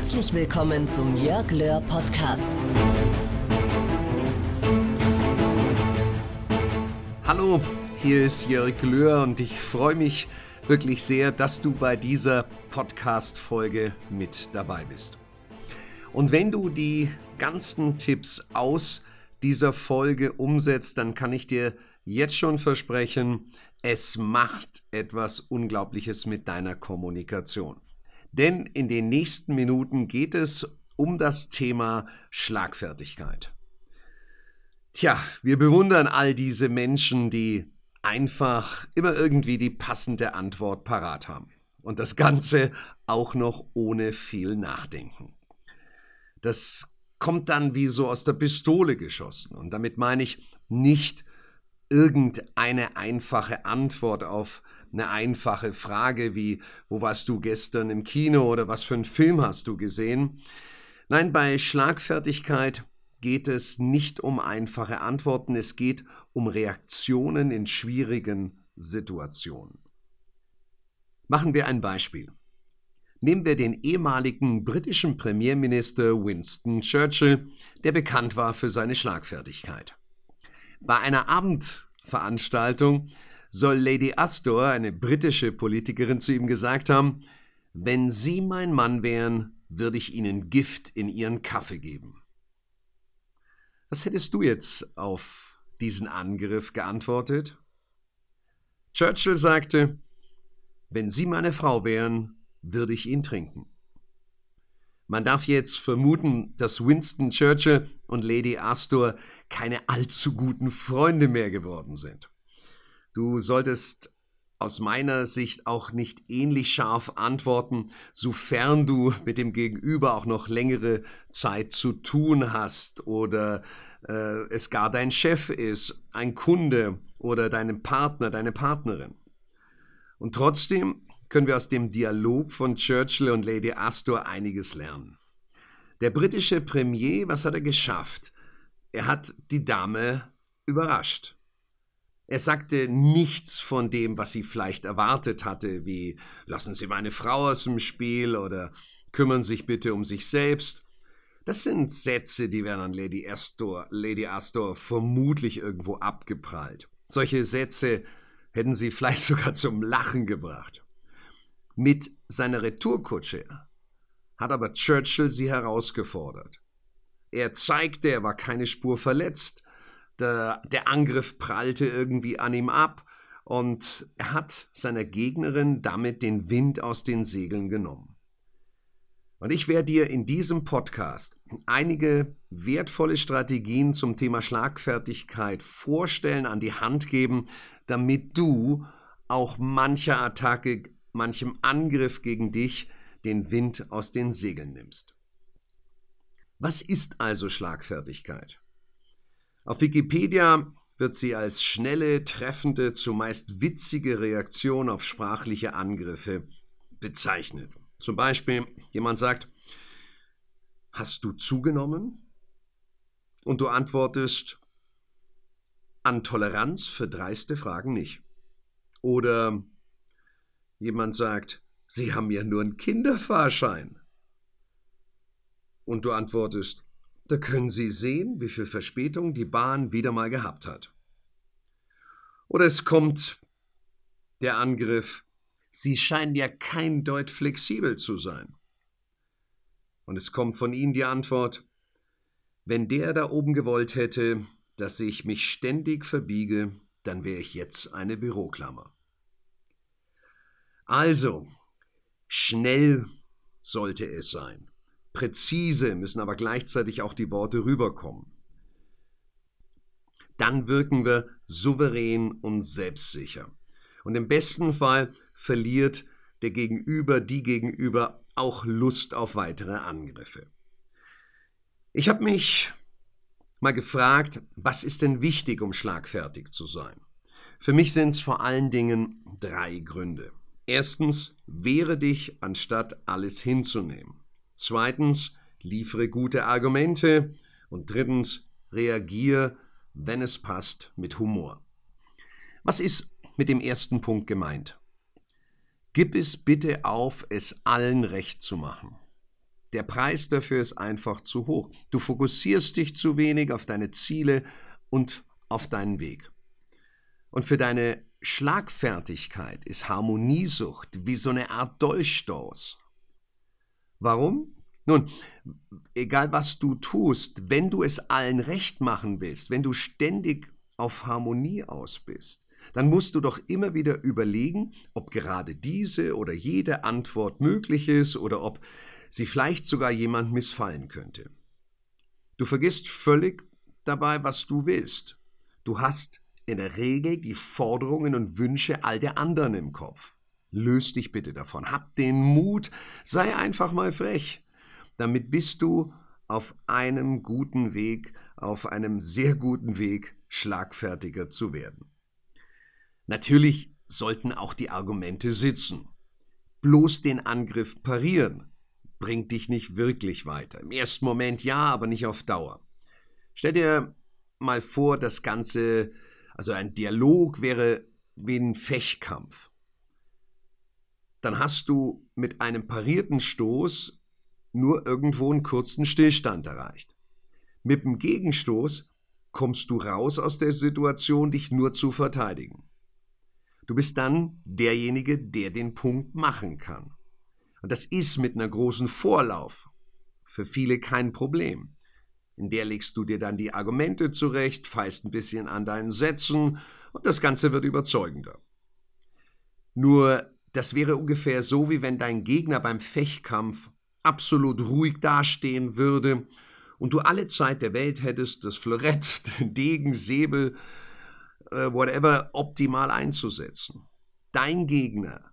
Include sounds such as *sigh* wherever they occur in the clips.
Herzlich willkommen zum Jörg Löhr Podcast. Hallo, hier ist Jörg Löhr und ich freue mich wirklich sehr, dass du bei dieser Podcast-Folge mit dabei bist. Und wenn du die ganzen Tipps aus dieser Folge umsetzt, dann kann ich dir jetzt schon versprechen, es macht etwas Unglaubliches mit deiner Kommunikation. Denn in den nächsten Minuten geht es um das Thema Schlagfertigkeit. Tja, wir bewundern all diese Menschen, die einfach immer irgendwie die passende Antwort parat haben. Und das Ganze auch noch ohne viel Nachdenken. Das kommt dann wie so aus der Pistole geschossen. Und damit meine ich nicht irgendeine einfache Antwort auf eine einfache Frage wie, wo warst du gestern im Kino oder was für einen Film hast du gesehen? Nein, bei Schlagfertigkeit geht es nicht um einfache Antworten, es geht um Reaktionen in schwierigen Situationen. Machen wir ein Beispiel. Nehmen wir den ehemaligen britischen Premierminister Winston Churchill, der bekannt war für seine Schlagfertigkeit. Bei einer Abendveranstaltung soll Lady Astor, eine britische Politikerin, zu ihm gesagt haben, wenn Sie mein Mann wären, würde ich Ihnen Gift in Ihren Kaffee geben. Was hättest du jetzt auf diesen Angriff geantwortet? Churchill sagte, wenn Sie meine Frau wären, würde ich ihn trinken. Man darf jetzt vermuten, dass Winston Churchill und Lady Astor keine allzu guten Freunde mehr geworden sind. Du solltest aus meiner Sicht auch nicht ähnlich scharf antworten, sofern du mit dem Gegenüber auch noch längere Zeit zu tun hast oder äh, es gar dein Chef ist, ein Kunde oder deinem Partner, deine Partnerin. Und trotzdem können wir aus dem Dialog von Churchill und Lady Astor einiges lernen. Der britische Premier, was hat er geschafft? Er hat die Dame überrascht. Er sagte nichts von dem, was sie vielleicht erwartet hatte, wie lassen Sie meine Frau aus dem Spiel oder kümmern Sie sich bitte um sich selbst. Das sind Sätze, die werden an Lady Astor, Lady Astor vermutlich irgendwo abgeprallt. Solche Sätze hätten sie *laughs* vielleicht sogar zum Lachen gebracht. Mit seiner Retourkutsche hat aber Churchill sie herausgefordert. Er zeigte, er war keine Spur verletzt, der, der Angriff prallte irgendwie an ihm ab und er hat seiner Gegnerin damit den Wind aus den Segeln genommen. Und ich werde dir in diesem Podcast einige wertvolle Strategien zum Thema Schlagfertigkeit vorstellen, an die Hand geben, damit du auch mancher Attacke, manchem Angriff gegen dich den Wind aus den Segeln nimmst. Was ist also Schlagfertigkeit? Auf Wikipedia wird sie als schnelle, treffende, zumeist witzige Reaktion auf sprachliche Angriffe bezeichnet. Zum Beispiel, jemand sagt, hast du zugenommen? Und du antwortest, an Toleranz für dreiste Fragen nicht. Oder jemand sagt, Sie haben ja nur einen Kinderfahrschein. Und du antwortest, da können Sie sehen, wie viel Verspätung die Bahn wieder mal gehabt hat. Oder es kommt der Angriff, Sie scheinen ja kein Deut flexibel zu sein. Und es kommt von Ihnen die Antwort, wenn der da oben gewollt hätte, dass ich mich ständig verbiege, dann wäre ich jetzt eine Büroklammer. Also, schnell sollte es sein präzise, müssen aber gleichzeitig auch die Worte rüberkommen. Dann wirken wir souverän und selbstsicher. Und im besten Fall verliert der Gegenüber, die Gegenüber auch Lust auf weitere Angriffe. Ich habe mich mal gefragt, was ist denn wichtig, um schlagfertig zu sein? Für mich sind es vor allen Dingen drei Gründe. Erstens, wehre dich, anstatt alles hinzunehmen. Zweitens, liefere gute Argumente. Und drittens, reagiere, wenn es passt, mit Humor. Was ist mit dem ersten Punkt gemeint? Gib es bitte auf, es allen recht zu machen. Der Preis dafür ist einfach zu hoch. Du fokussierst dich zu wenig auf deine Ziele und auf deinen Weg. Und für deine Schlagfertigkeit ist Harmoniesucht wie so eine Art Dolchstoß. Warum? Nun, egal was du tust, wenn du es allen recht machen willst, wenn du ständig auf Harmonie aus bist, dann musst du doch immer wieder überlegen, ob gerade diese oder jede Antwort möglich ist oder ob sie vielleicht sogar jemand missfallen könnte. Du vergisst völlig dabei, was du willst. Du hast in der Regel die Forderungen und Wünsche all der anderen im Kopf. Löst dich bitte davon. Hab den Mut, sei einfach mal frech. Damit bist du auf einem guten Weg, auf einem sehr guten Weg, schlagfertiger zu werden. Natürlich sollten auch die Argumente sitzen. Bloß den Angriff parieren bringt dich nicht wirklich weiter. Im ersten Moment ja, aber nicht auf Dauer. Stell dir mal vor, das Ganze, also ein Dialog wäre wie ein Fechtkampf. Dann hast du mit einem parierten Stoß nur irgendwo einen kurzen Stillstand erreicht. Mit dem Gegenstoß kommst du raus aus der Situation, dich nur zu verteidigen. Du bist dann derjenige, der den Punkt machen kann. Und das ist mit einer großen Vorlauf für viele kein Problem. In der legst du dir dann die Argumente zurecht, feist ein bisschen an deinen Sätzen und das Ganze wird überzeugender. Nur, das wäre ungefähr so, wie wenn dein Gegner beim Fechtkampf absolut ruhig dastehen würde und du alle Zeit der Welt hättest, das Florett, *laughs* den Degen, Säbel, äh, whatever, optimal einzusetzen. Dein Gegner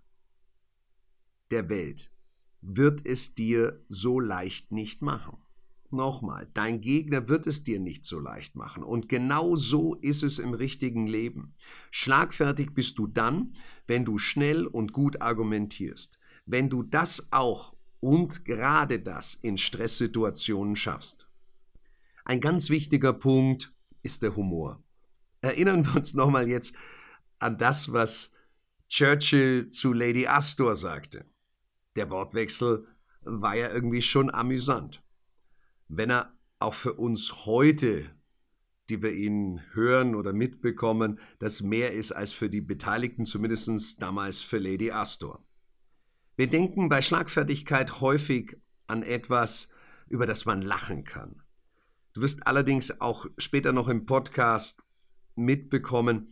der Welt wird es dir so leicht nicht machen. Nochmal, dein Gegner wird es dir nicht so leicht machen. Und genau so ist es im richtigen Leben. Schlagfertig bist du dann, wenn du schnell und gut argumentierst. Wenn du das auch und gerade das in Stresssituationen schaffst. Ein ganz wichtiger Punkt ist der Humor. Erinnern wir uns nochmal jetzt an das, was Churchill zu Lady Astor sagte. Der Wortwechsel war ja irgendwie schon amüsant. Wenn er auch für uns heute, die wir ihn hören oder mitbekommen, das mehr ist als für die Beteiligten, zumindest damals für Lady Astor. Wir denken bei Schlagfertigkeit häufig an etwas, über das man lachen kann. Du wirst allerdings auch später noch im Podcast mitbekommen,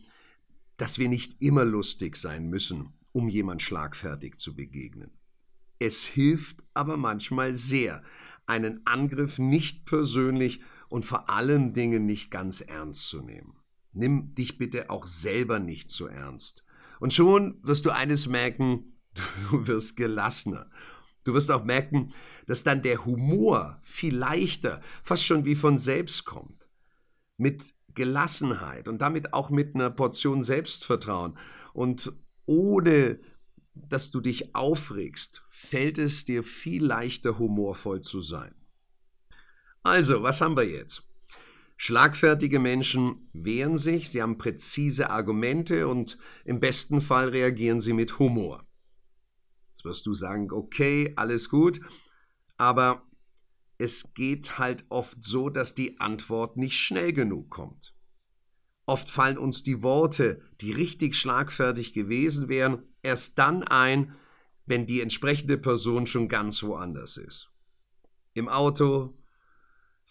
dass wir nicht immer lustig sein müssen, um jemand schlagfertig zu begegnen. Es hilft aber manchmal sehr, einen Angriff nicht persönlich und vor allen Dingen nicht ganz ernst zu nehmen. Nimm dich bitte auch selber nicht so ernst. Und schon wirst du eines merken, *laughs* du wirst gelassener. Du wirst auch merken, dass dann der Humor viel leichter, fast schon wie von selbst kommt. Mit Gelassenheit und damit auch mit einer Portion Selbstvertrauen und ohne dass du dich aufregst, fällt es dir viel leichter humorvoll zu sein. Also, was haben wir jetzt? Schlagfertige Menschen wehren sich, sie haben präzise Argumente und im besten Fall reagieren sie mit Humor. Jetzt wirst du sagen, okay, alles gut, aber es geht halt oft so, dass die Antwort nicht schnell genug kommt. Oft fallen uns die Worte, die richtig schlagfertig gewesen wären, erst dann ein, wenn die entsprechende Person schon ganz woanders ist. Im Auto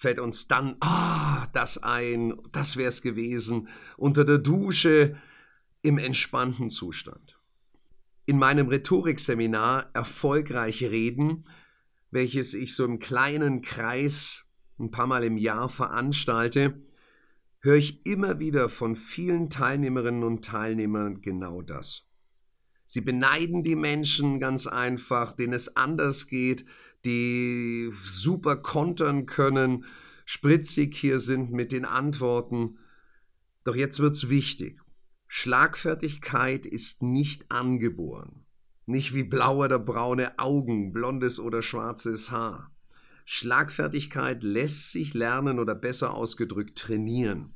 fällt uns dann, ah, das ein, das wär's gewesen, unter der Dusche, im entspannten Zustand. In meinem Rhetorikseminar Erfolgreich reden, welches ich so im kleinen Kreis ein paar Mal im Jahr veranstalte, höre ich immer wieder von vielen Teilnehmerinnen und Teilnehmern genau das. Sie beneiden die Menschen ganz einfach, denen es anders geht, die super kontern können, spritzig hier sind mit den Antworten. Doch jetzt wird's wichtig. Schlagfertigkeit ist nicht angeboren. Nicht wie blaue oder braune Augen, blondes oder schwarzes Haar. Schlagfertigkeit lässt sich lernen oder besser ausgedrückt trainieren.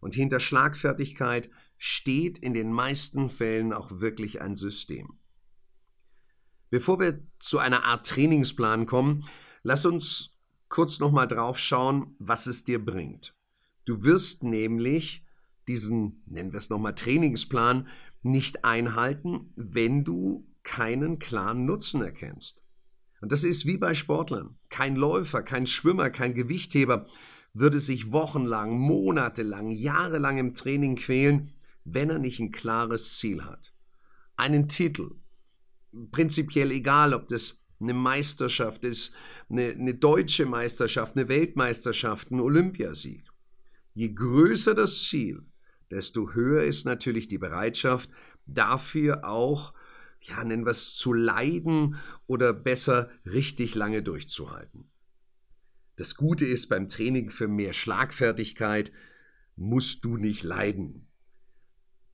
Und hinter Schlagfertigkeit steht in den meisten Fällen auch wirklich ein System. Bevor wir zu einer Art Trainingsplan kommen, Lass uns kurz nochmal drauf schauen, was es dir bringt. Du wirst nämlich diesen, nennen wir es nochmal, Trainingsplan nicht einhalten, wenn du keinen klaren Nutzen erkennst. Und das ist wie bei Sportlern. Kein Läufer, kein Schwimmer, kein Gewichtheber würde sich wochenlang, monatelang, jahrelang im Training quälen, wenn er nicht ein klares Ziel hat. Einen Titel. Prinzipiell egal, ob das eine Meisterschaft ist, eine, eine deutsche Meisterschaft, eine Weltmeisterschaft, ein Olympiasieg. Je größer das Ziel, desto höher ist natürlich die Bereitschaft, dafür auch, ja, nennen wir es, zu leiden oder besser richtig lange durchzuhalten. Das Gute ist beim Training für mehr Schlagfertigkeit, musst du nicht leiden.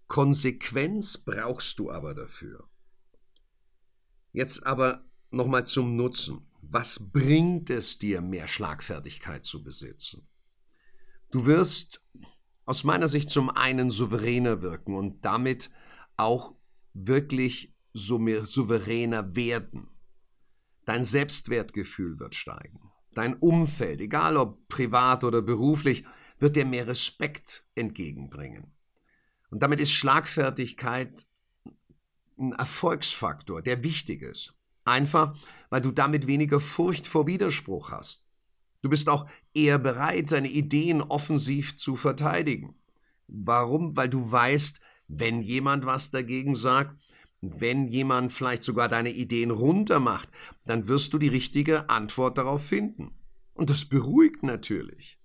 Konsequenz brauchst du aber dafür. Jetzt aber nochmal zum Nutzen. Was bringt es dir, mehr Schlagfertigkeit zu besitzen? Du wirst aus meiner Sicht zum einen souveräner wirken und damit auch wirklich souveräner werden. Dein Selbstwertgefühl wird steigen. Dein Umfeld, egal ob privat oder beruflich, wird dir mehr Respekt entgegenbringen. Und damit ist Schlagfertigkeit ein Erfolgsfaktor, der wichtig ist. Einfach, weil du damit weniger Furcht vor Widerspruch hast. Du bist auch eher bereit, deine Ideen offensiv zu verteidigen. Warum? Weil du weißt, wenn jemand was dagegen sagt, wenn jemand vielleicht sogar deine Ideen runtermacht, dann wirst du die richtige Antwort darauf finden. Und das beruhigt natürlich.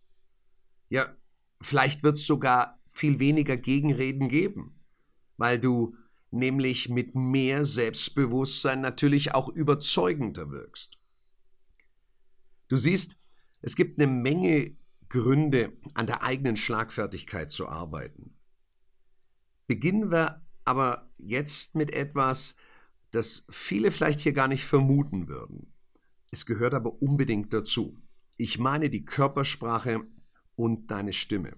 Ja, vielleicht wird es sogar viel weniger Gegenreden geben, weil du nämlich mit mehr Selbstbewusstsein natürlich auch überzeugender wirkst. Du siehst, es gibt eine Menge Gründe, an der eigenen Schlagfertigkeit zu arbeiten. Beginnen wir aber jetzt mit etwas, das viele vielleicht hier gar nicht vermuten würden. Es gehört aber unbedingt dazu. Ich meine die Körpersprache und deine Stimme.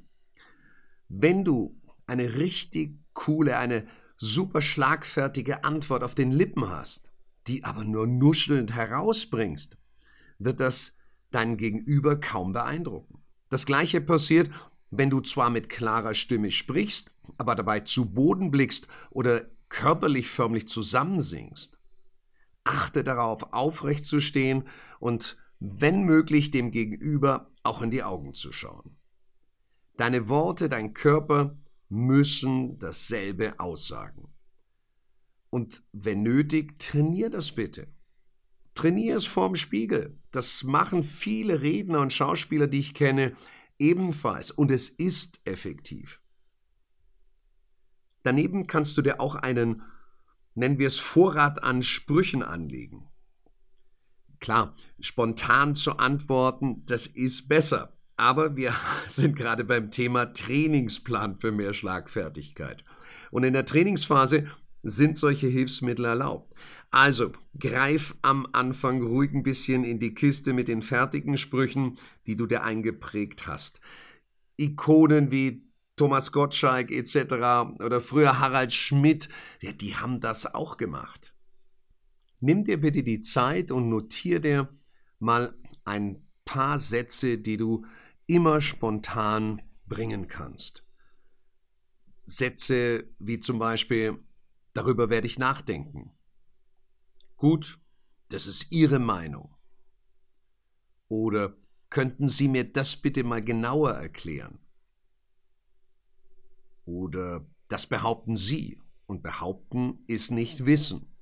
Wenn du eine richtig coole, eine super schlagfertige Antwort auf den Lippen hast, die aber nur nuschelnd herausbringst, wird das dein Gegenüber kaum beeindrucken. Das gleiche passiert, wenn du zwar mit klarer Stimme sprichst, aber dabei zu Boden blickst oder körperlich förmlich zusammensingst. Achte darauf, aufrecht zu stehen und, wenn möglich, dem Gegenüber auch in die Augen zu schauen. Deine Worte, dein Körper müssen dasselbe aussagen. Und wenn nötig, trainier das bitte. Trainier es vorm Spiegel. Das machen viele Redner und Schauspieler, die ich kenne, ebenfalls. Und es ist effektiv. Daneben kannst du dir auch einen, nennen wir es, Vorrat an Sprüchen anlegen. Klar, spontan zu antworten, das ist besser. Aber wir *laughs* sind gerade beim Thema Trainingsplan für mehr Schlagfertigkeit. Und in der Trainingsphase sind solche Hilfsmittel erlaubt. Also greif am Anfang ruhig ein bisschen in die Kiste mit den fertigen Sprüchen, die du dir eingeprägt hast. Ikonen wie Thomas Gottschalk etc. oder früher Harald Schmidt, ja, die haben das auch gemacht. Nimm dir bitte die Zeit und notier dir mal ein paar Sätze, die du immer spontan bringen kannst. Sätze wie zum Beispiel, darüber werde ich nachdenken. Gut, das ist Ihre Meinung. Oder könnten Sie mir das bitte mal genauer erklären? Oder das behaupten Sie und behaupten ist nicht Wissen.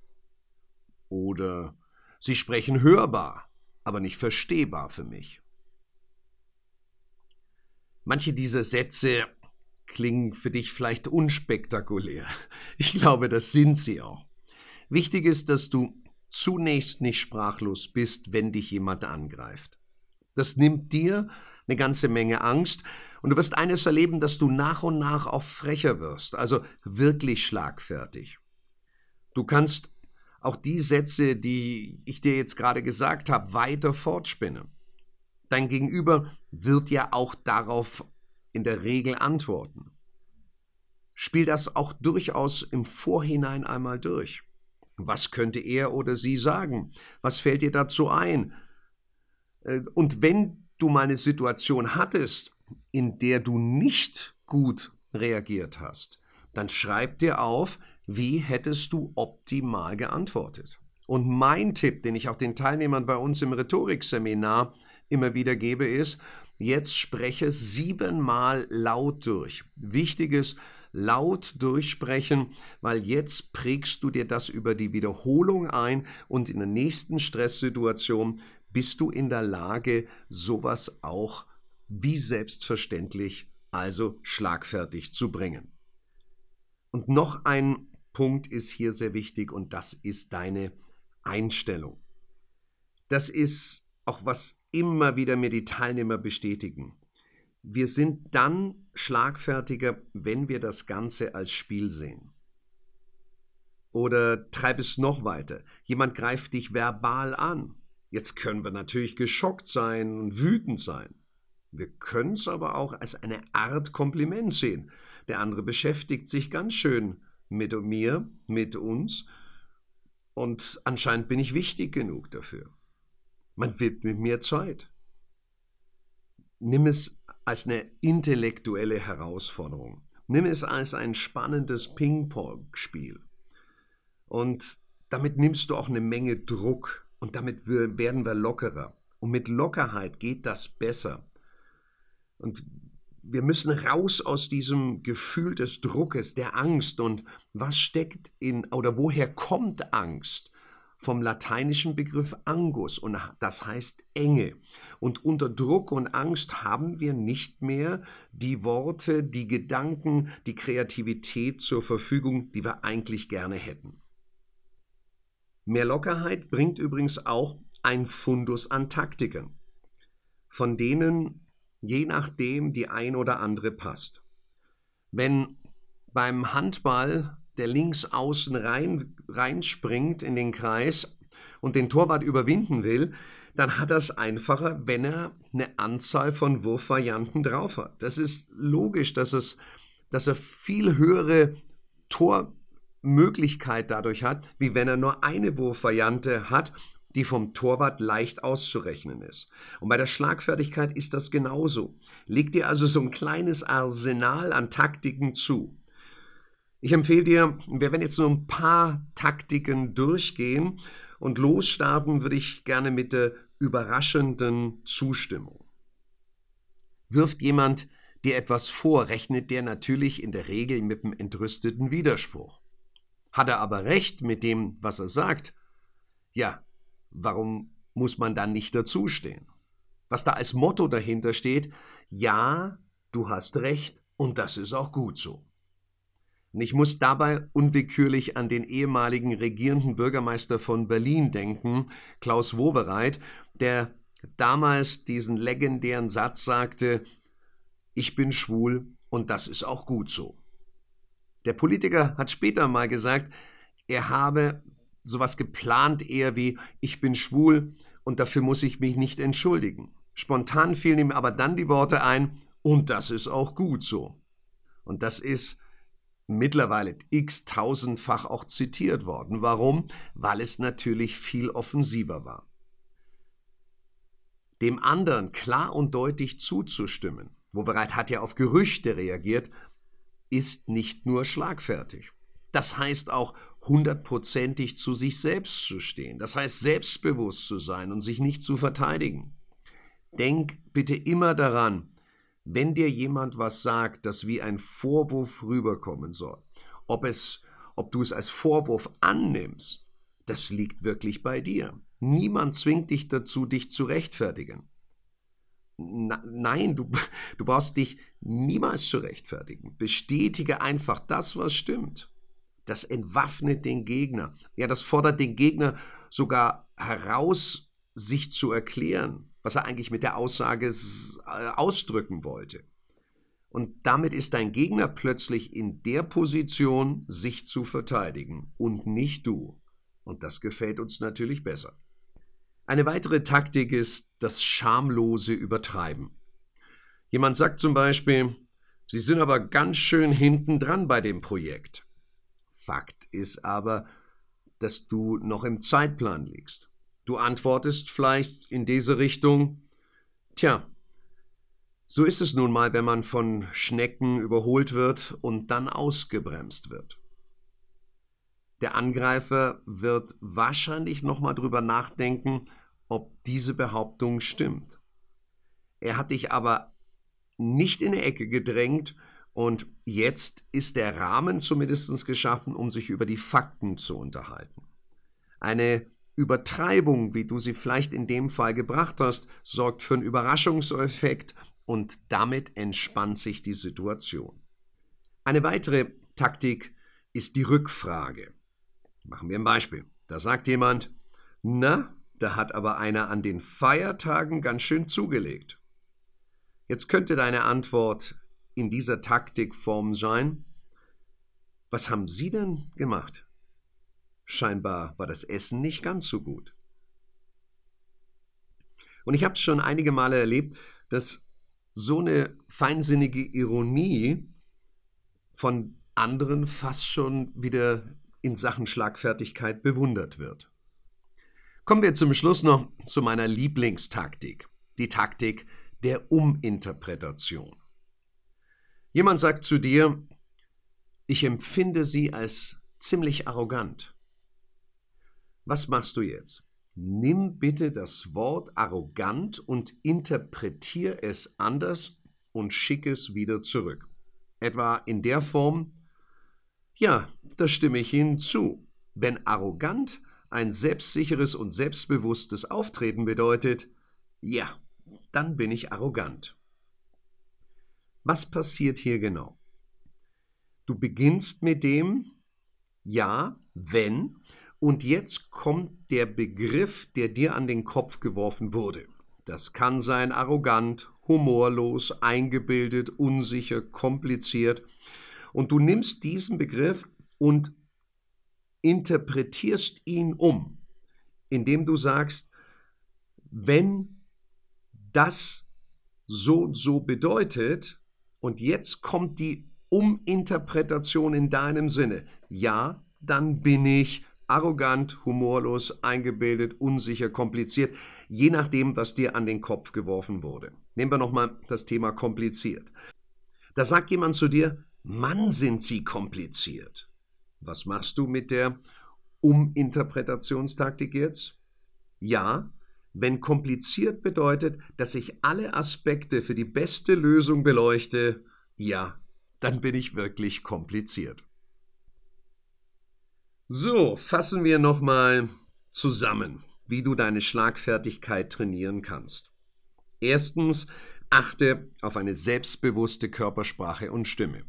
Oder Sie sprechen hörbar, aber nicht verstehbar für mich. Manche dieser Sätze klingen für dich vielleicht unspektakulär. Ich glaube, das sind sie auch. Wichtig ist, dass du zunächst nicht sprachlos bist, wenn dich jemand angreift. Das nimmt dir eine ganze Menge Angst und du wirst eines erleben, dass du nach und nach auch frecher wirst, also wirklich schlagfertig. Du kannst auch die Sätze, die ich dir jetzt gerade gesagt habe, weiter fortspinnen. Dein Gegenüber wird ja auch darauf in der Regel antworten. Spiel das auch durchaus im Vorhinein einmal durch. Was könnte er oder sie sagen? Was fällt dir dazu ein? Äh, und wenn du mal eine Situation hattest, in der du nicht gut reagiert hast, dann schreib dir auf, wie hättest du optimal geantwortet. Und mein Tipp, den ich auch den Teilnehmern bei uns im Rhetorikseminar immer wieder gebe, ist, jetzt spreche siebenmal laut durch. Wichtiges, laut durchsprechen, weil jetzt prägst du dir das über die Wiederholung ein und in der nächsten Stresssituation bist du in der Lage, sowas auch wie selbstverständlich, also schlagfertig zu bringen. Und noch ein Punkt ist hier sehr wichtig und das ist deine Einstellung. Das ist auch was immer wieder mir die Teilnehmer bestätigen. Wir sind dann schlagfertiger, wenn wir das Ganze als Spiel sehen. Oder treib es noch weiter. Jemand greift dich verbal an. Jetzt können wir natürlich geschockt sein und wütend sein. Wir können es aber auch als eine Art Kompliment sehen. Der andere beschäftigt sich ganz schön mit mir, mit uns und anscheinend bin ich wichtig genug dafür. Man widmet mir Zeit. Nimm es als eine intellektuelle Herausforderung. Nimm es als ein spannendes Ping-Pong-Spiel. Und damit nimmst du auch eine Menge Druck und damit werden wir lockerer. Und mit Lockerheit geht das besser. Und wir müssen raus aus diesem Gefühl des Druckes, der Angst und was steckt in oder woher kommt Angst? Vom lateinischen Begriff Angus und das heißt Enge. Und unter Druck und Angst haben wir nicht mehr die Worte, die Gedanken, die Kreativität zur Verfügung, die wir eigentlich gerne hätten. Mehr Lockerheit bringt übrigens auch ein Fundus an Taktiken, von denen je nachdem die ein oder andere passt. Wenn beim Handball der links außen rein, reinspringt in den Kreis und den Torwart überwinden will, dann hat er es einfacher, wenn er eine Anzahl von Wurfvarianten drauf hat. Das ist logisch, dass, es, dass er viel höhere Tormöglichkeit dadurch hat, wie wenn er nur eine Wurfvariante hat die vom Torwart leicht auszurechnen ist. Und bei der Schlagfertigkeit ist das genauso. Leg dir also so ein kleines Arsenal an Taktiken zu. Ich empfehle dir, wir werden jetzt nur ein paar Taktiken durchgehen und losstarten würde ich gerne mit der überraschenden Zustimmung. Wirft jemand dir etwas vor, rechnet der natürlich in der Regel mit dem entrüsteten Widerspruch. Hat er aber recht mit dem, was er sagt, ja, warum muss man dann nicht dazustehen? Was da als Motto dahinter steht, ja, du hast recht und das ist auch gut so. Und ich muss dabei unwillkürlich an den ehemaligen regierenden Bürgermeister von Berlin denken, Klaus Wowereit, der damals diesen legendären Satz sagte, ich bin schwul und das ist auch gut so. Der Politiker hat später mal gesagt, er habe sowas geplant eher wie ich bin schwul und dafür muss ich mich nicht entschuldigen. Spontan fielen ihm aber dann die Worte ein und das ist auch gut so. Und das ist mittlerweile x-tausendfach auch zitiert worden. Warum? Weil es natürlich viel offensiver war. Dem anderen klar und deutlich zuzustimmen, Wovereit hat ja auf Gerüchte reagiert, ist nicht nur schlagfertig. Das heißt auch hundertprozentig zu sich selbst zu stehen. Das heißt, selbstbewusst zu sein und sich nicht zu verteidigen. Denk bitte immer daran, wenn dir jemand was sagt, das wie ein Vorwurf rüberkommen soll, ob, es, ob du es als Vorwurf annimmst, das liegt wirklich bei dir. Niemand zwingt dich dazu, dich zu rechtfertigen. Na, nein, du, *laughs* du brauchst dich niemals zu rechtfertigen. Bestätige einfach das, was stimmt. Das entwaffnet den Gegner. Ja, das fordert den Gegner sogar heraus, sich zu erklären, was er eigentlich mit der Aussage äh, ausdrücken wollte. Und damit ist dein Gegner plötzlich in der Position, sich zu verteidigen und nicht du. Und das gefällt uns natürlich besser. Eine weitere Taktik ist das schamlose Übertreiben. Jemand sagt zum Beispiel, Sie sind aber ganz schön hinten dran bei dem Projekt. Fakt ist aber, dass du noch im Zeitplan liegst. Du antwortest vielleicht in diese Richtung, tja, so ist es nun mal, wenn man von Schnecken überholt wird und dann ausgebremst wird. Der Angreifer wird wahrscheinlich nochmal drüber nachdenken, ob diese Behauptung stimmt. Er hat dich aber nicht in die Ecke gedrängt und jetzt ist der Rahmen zumindest geschaffen, um sich über die Fakten zu unterhalten. Eine Übertreibung, wie du sie vielleicht in dem Fall gebracht hast, sorgt für einen Überraschungseffekt und damit entspannt sich die Situation. Eine weitere Taktik ist die Rückfrage. Machen wir ein Beispiel. Da sagt jemand, na, da hat aber einer an den Feiertagen ganz schön zugelegt. Jetzt könnte deine Antwort in dieser Taktikform sein, was haben Sie denn gemacht? Scheinbar war das Essen nicht ganz so gut. Und ich habe es schon einige Male erlebt, dass so eine feinsinnige Ironie von anderen fast schon wieder in Sachen Schlagfertigkeit bewundert wird. Kommen wir zum Schluss noch zu meiner Lieblingstaktik, die Taktik der Uminterpretation. Jemand sagt zu dir, ich empfinde sie als ziemlich arrogant. Was machst du jetzt? Nimm bitte das Wort arrogant und interpretier es anders und schick es wieder zurück. Etwa in der Form, ja, da stimme ich Ihnen zu. Wenn arrogant ein selbstsicheres und selbstbewusstes Auftreten bedeutet, ja, dann bin ich arrogant. Was passiert hier genau? Du beginnst mit dem Ja, wenn und jetzt kommt der Begriff, der dir an den Kopf geworfen wurde. Das kann sein arrogant, humorlos, eingebildet, unsicher, kompliziert. Und du nimmst diesen Begriff und interpretierst ihn um, indem du sagst, wenn das so und so bedeutet, und jetzt kommt die Uminterpretation in deinem Sinne, ja, dann bin ich arrogant, humorlos, eingebildet, unsicher, kompliziert, je nachdem, was dir an den Kopf geworfen wurde. Nehmen wir nochmal das Thema kompliziert. Da sagt jemand zu dir, Mann, sind sie kompliziert. Was machst du mit der Uminterpretationstaktik jetzt? Ja, wenn kompliziert bedeutet, dass ich alle Aspekte für die beste Lösung beleuchte, ja, dann bin ich wirklich kompliziert. So, fassen wir nochmal zusammen, wie du deine Schlagfertigkeit trainieren kannst. Erstens, achte auf eine selbstbewusste Körpersprache und Stimme.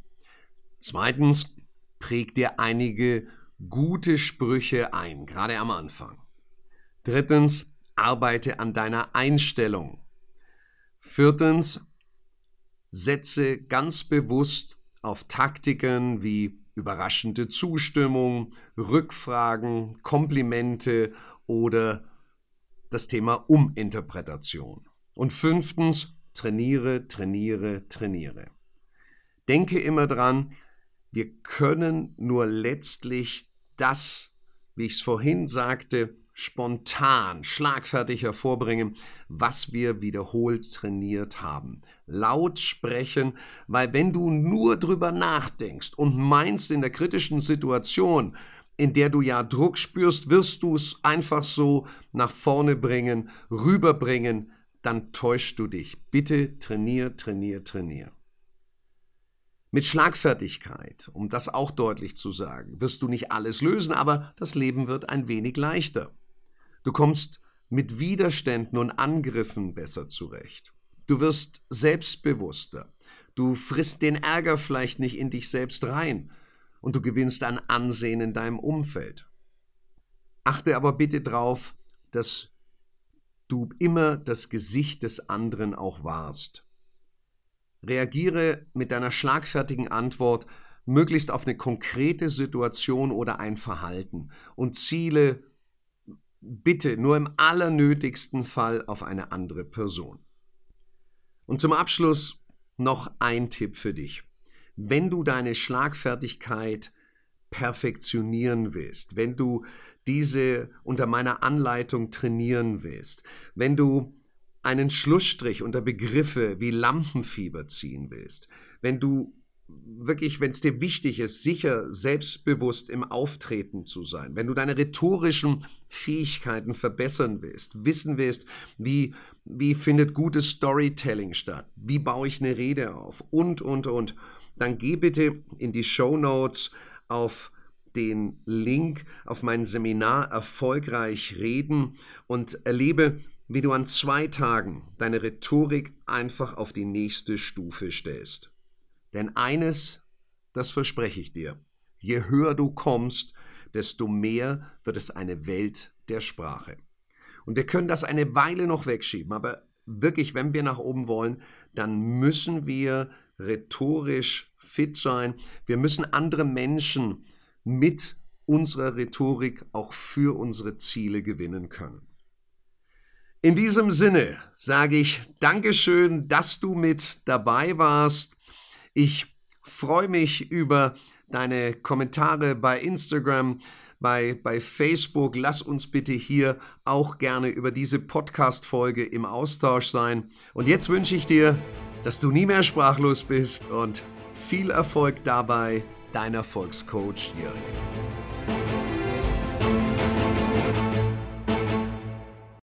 Zweitens, präg dir einige gute Sprüche ein, gerade am Anfang. Drittens, arbeite an deiner Einstellung. Viertens, setze ganz bewusst auf Taktiken wie überraschende Zustimmung, Rückfragen, Komplimente oder das Thema Uminterpretation. Und fünftens, trainiere, trainiere, trainiere. Denke immer dran, wir können nur letztlich das, wie ich es vorhin sagte, spontan, schlagfertig hervorbringen, was wir wiederholt trainiert haben. Laut sprechen, weil wenn du nur drüber nachdenkst und meinst in der kritischen Situation, in der du ja Druck spürst, wirst du es einfach so nach vorne bringen, rüberbringen, dann täuschst du dich. Bitte trainier, trainier, trainier. Mit Schlagfertigkeit, um das auch deutlich zu sagen, wirst du nicht alles lösen, aber das Leben wird ein wenig leichter. Du kommst mit Widerständen und Angriffen besser zurecht. Du wirst selbstbewusster. Du frisst den Ärger vielleicht nicht in dich selbst rein und du gewinnst an Ansehen in deinem Umfeld. Achte aber bitte darauf, dass du immer das Gesicht des anderen auch wahrst. Reagiere mit deiner schlagfertigen Antwort möglichst auf eine konkrete Situation oder ein Verhalten und ziele bitte nur im allernötigsten Fall auf eine andere Person. Und zum Abschluss noch ein Tipp für dich. Wenn du deine Schlagfertigkeit perfektionieren willst, wenn du diese unter meiner Anleitung trainieren willst, wenn du einen Schlussstrich unter Begriffe wie Lampenfieber ziehen willst, wenn du wirklich, wenn es dir wichtig ist, sicher, selbstbewusst im Auftreten zu sein, wenn du deine rhetorischen Fähigkeiten verbessern willst, wissen willst, wie, wie findet gutes Storytelling statt, wie baue ich eine Rede auf und, und, und, dann geh bitte in die Show Notes auf den Link auf mein Seminar Erfolgreich reden und erlebe, wie du an zwei Tagen deine Rhetorik einfach auf die nächste Stufe stellst. Denn eines, das verspreche ich dir, je höher du kommst, desto mehr wird es eine Welt der Sprache. Und wir können das eine Weile noch wegschieben, aber wirklich, wenn wir nach oben wollen, dann müssen wir rhetorisch fit sein. Wir müssen andere Menschen mit unserer Rhetorik auch für unsere Ziele gewinnen können. In diesem Sinne sage ich Dankeschön, dass du mit dabei warst. Ich freue mich über deine Kommentare bei Instagram, bei, bei Facebook. Lass uns bitte hier auch gerne über diese Podcast-Folge im Austausch sein. Und jetzt wünsche ich dir, dass du nie mehr sprachlos bist und viel Erfolg dabei, dein Erfolgscoach Jürgen.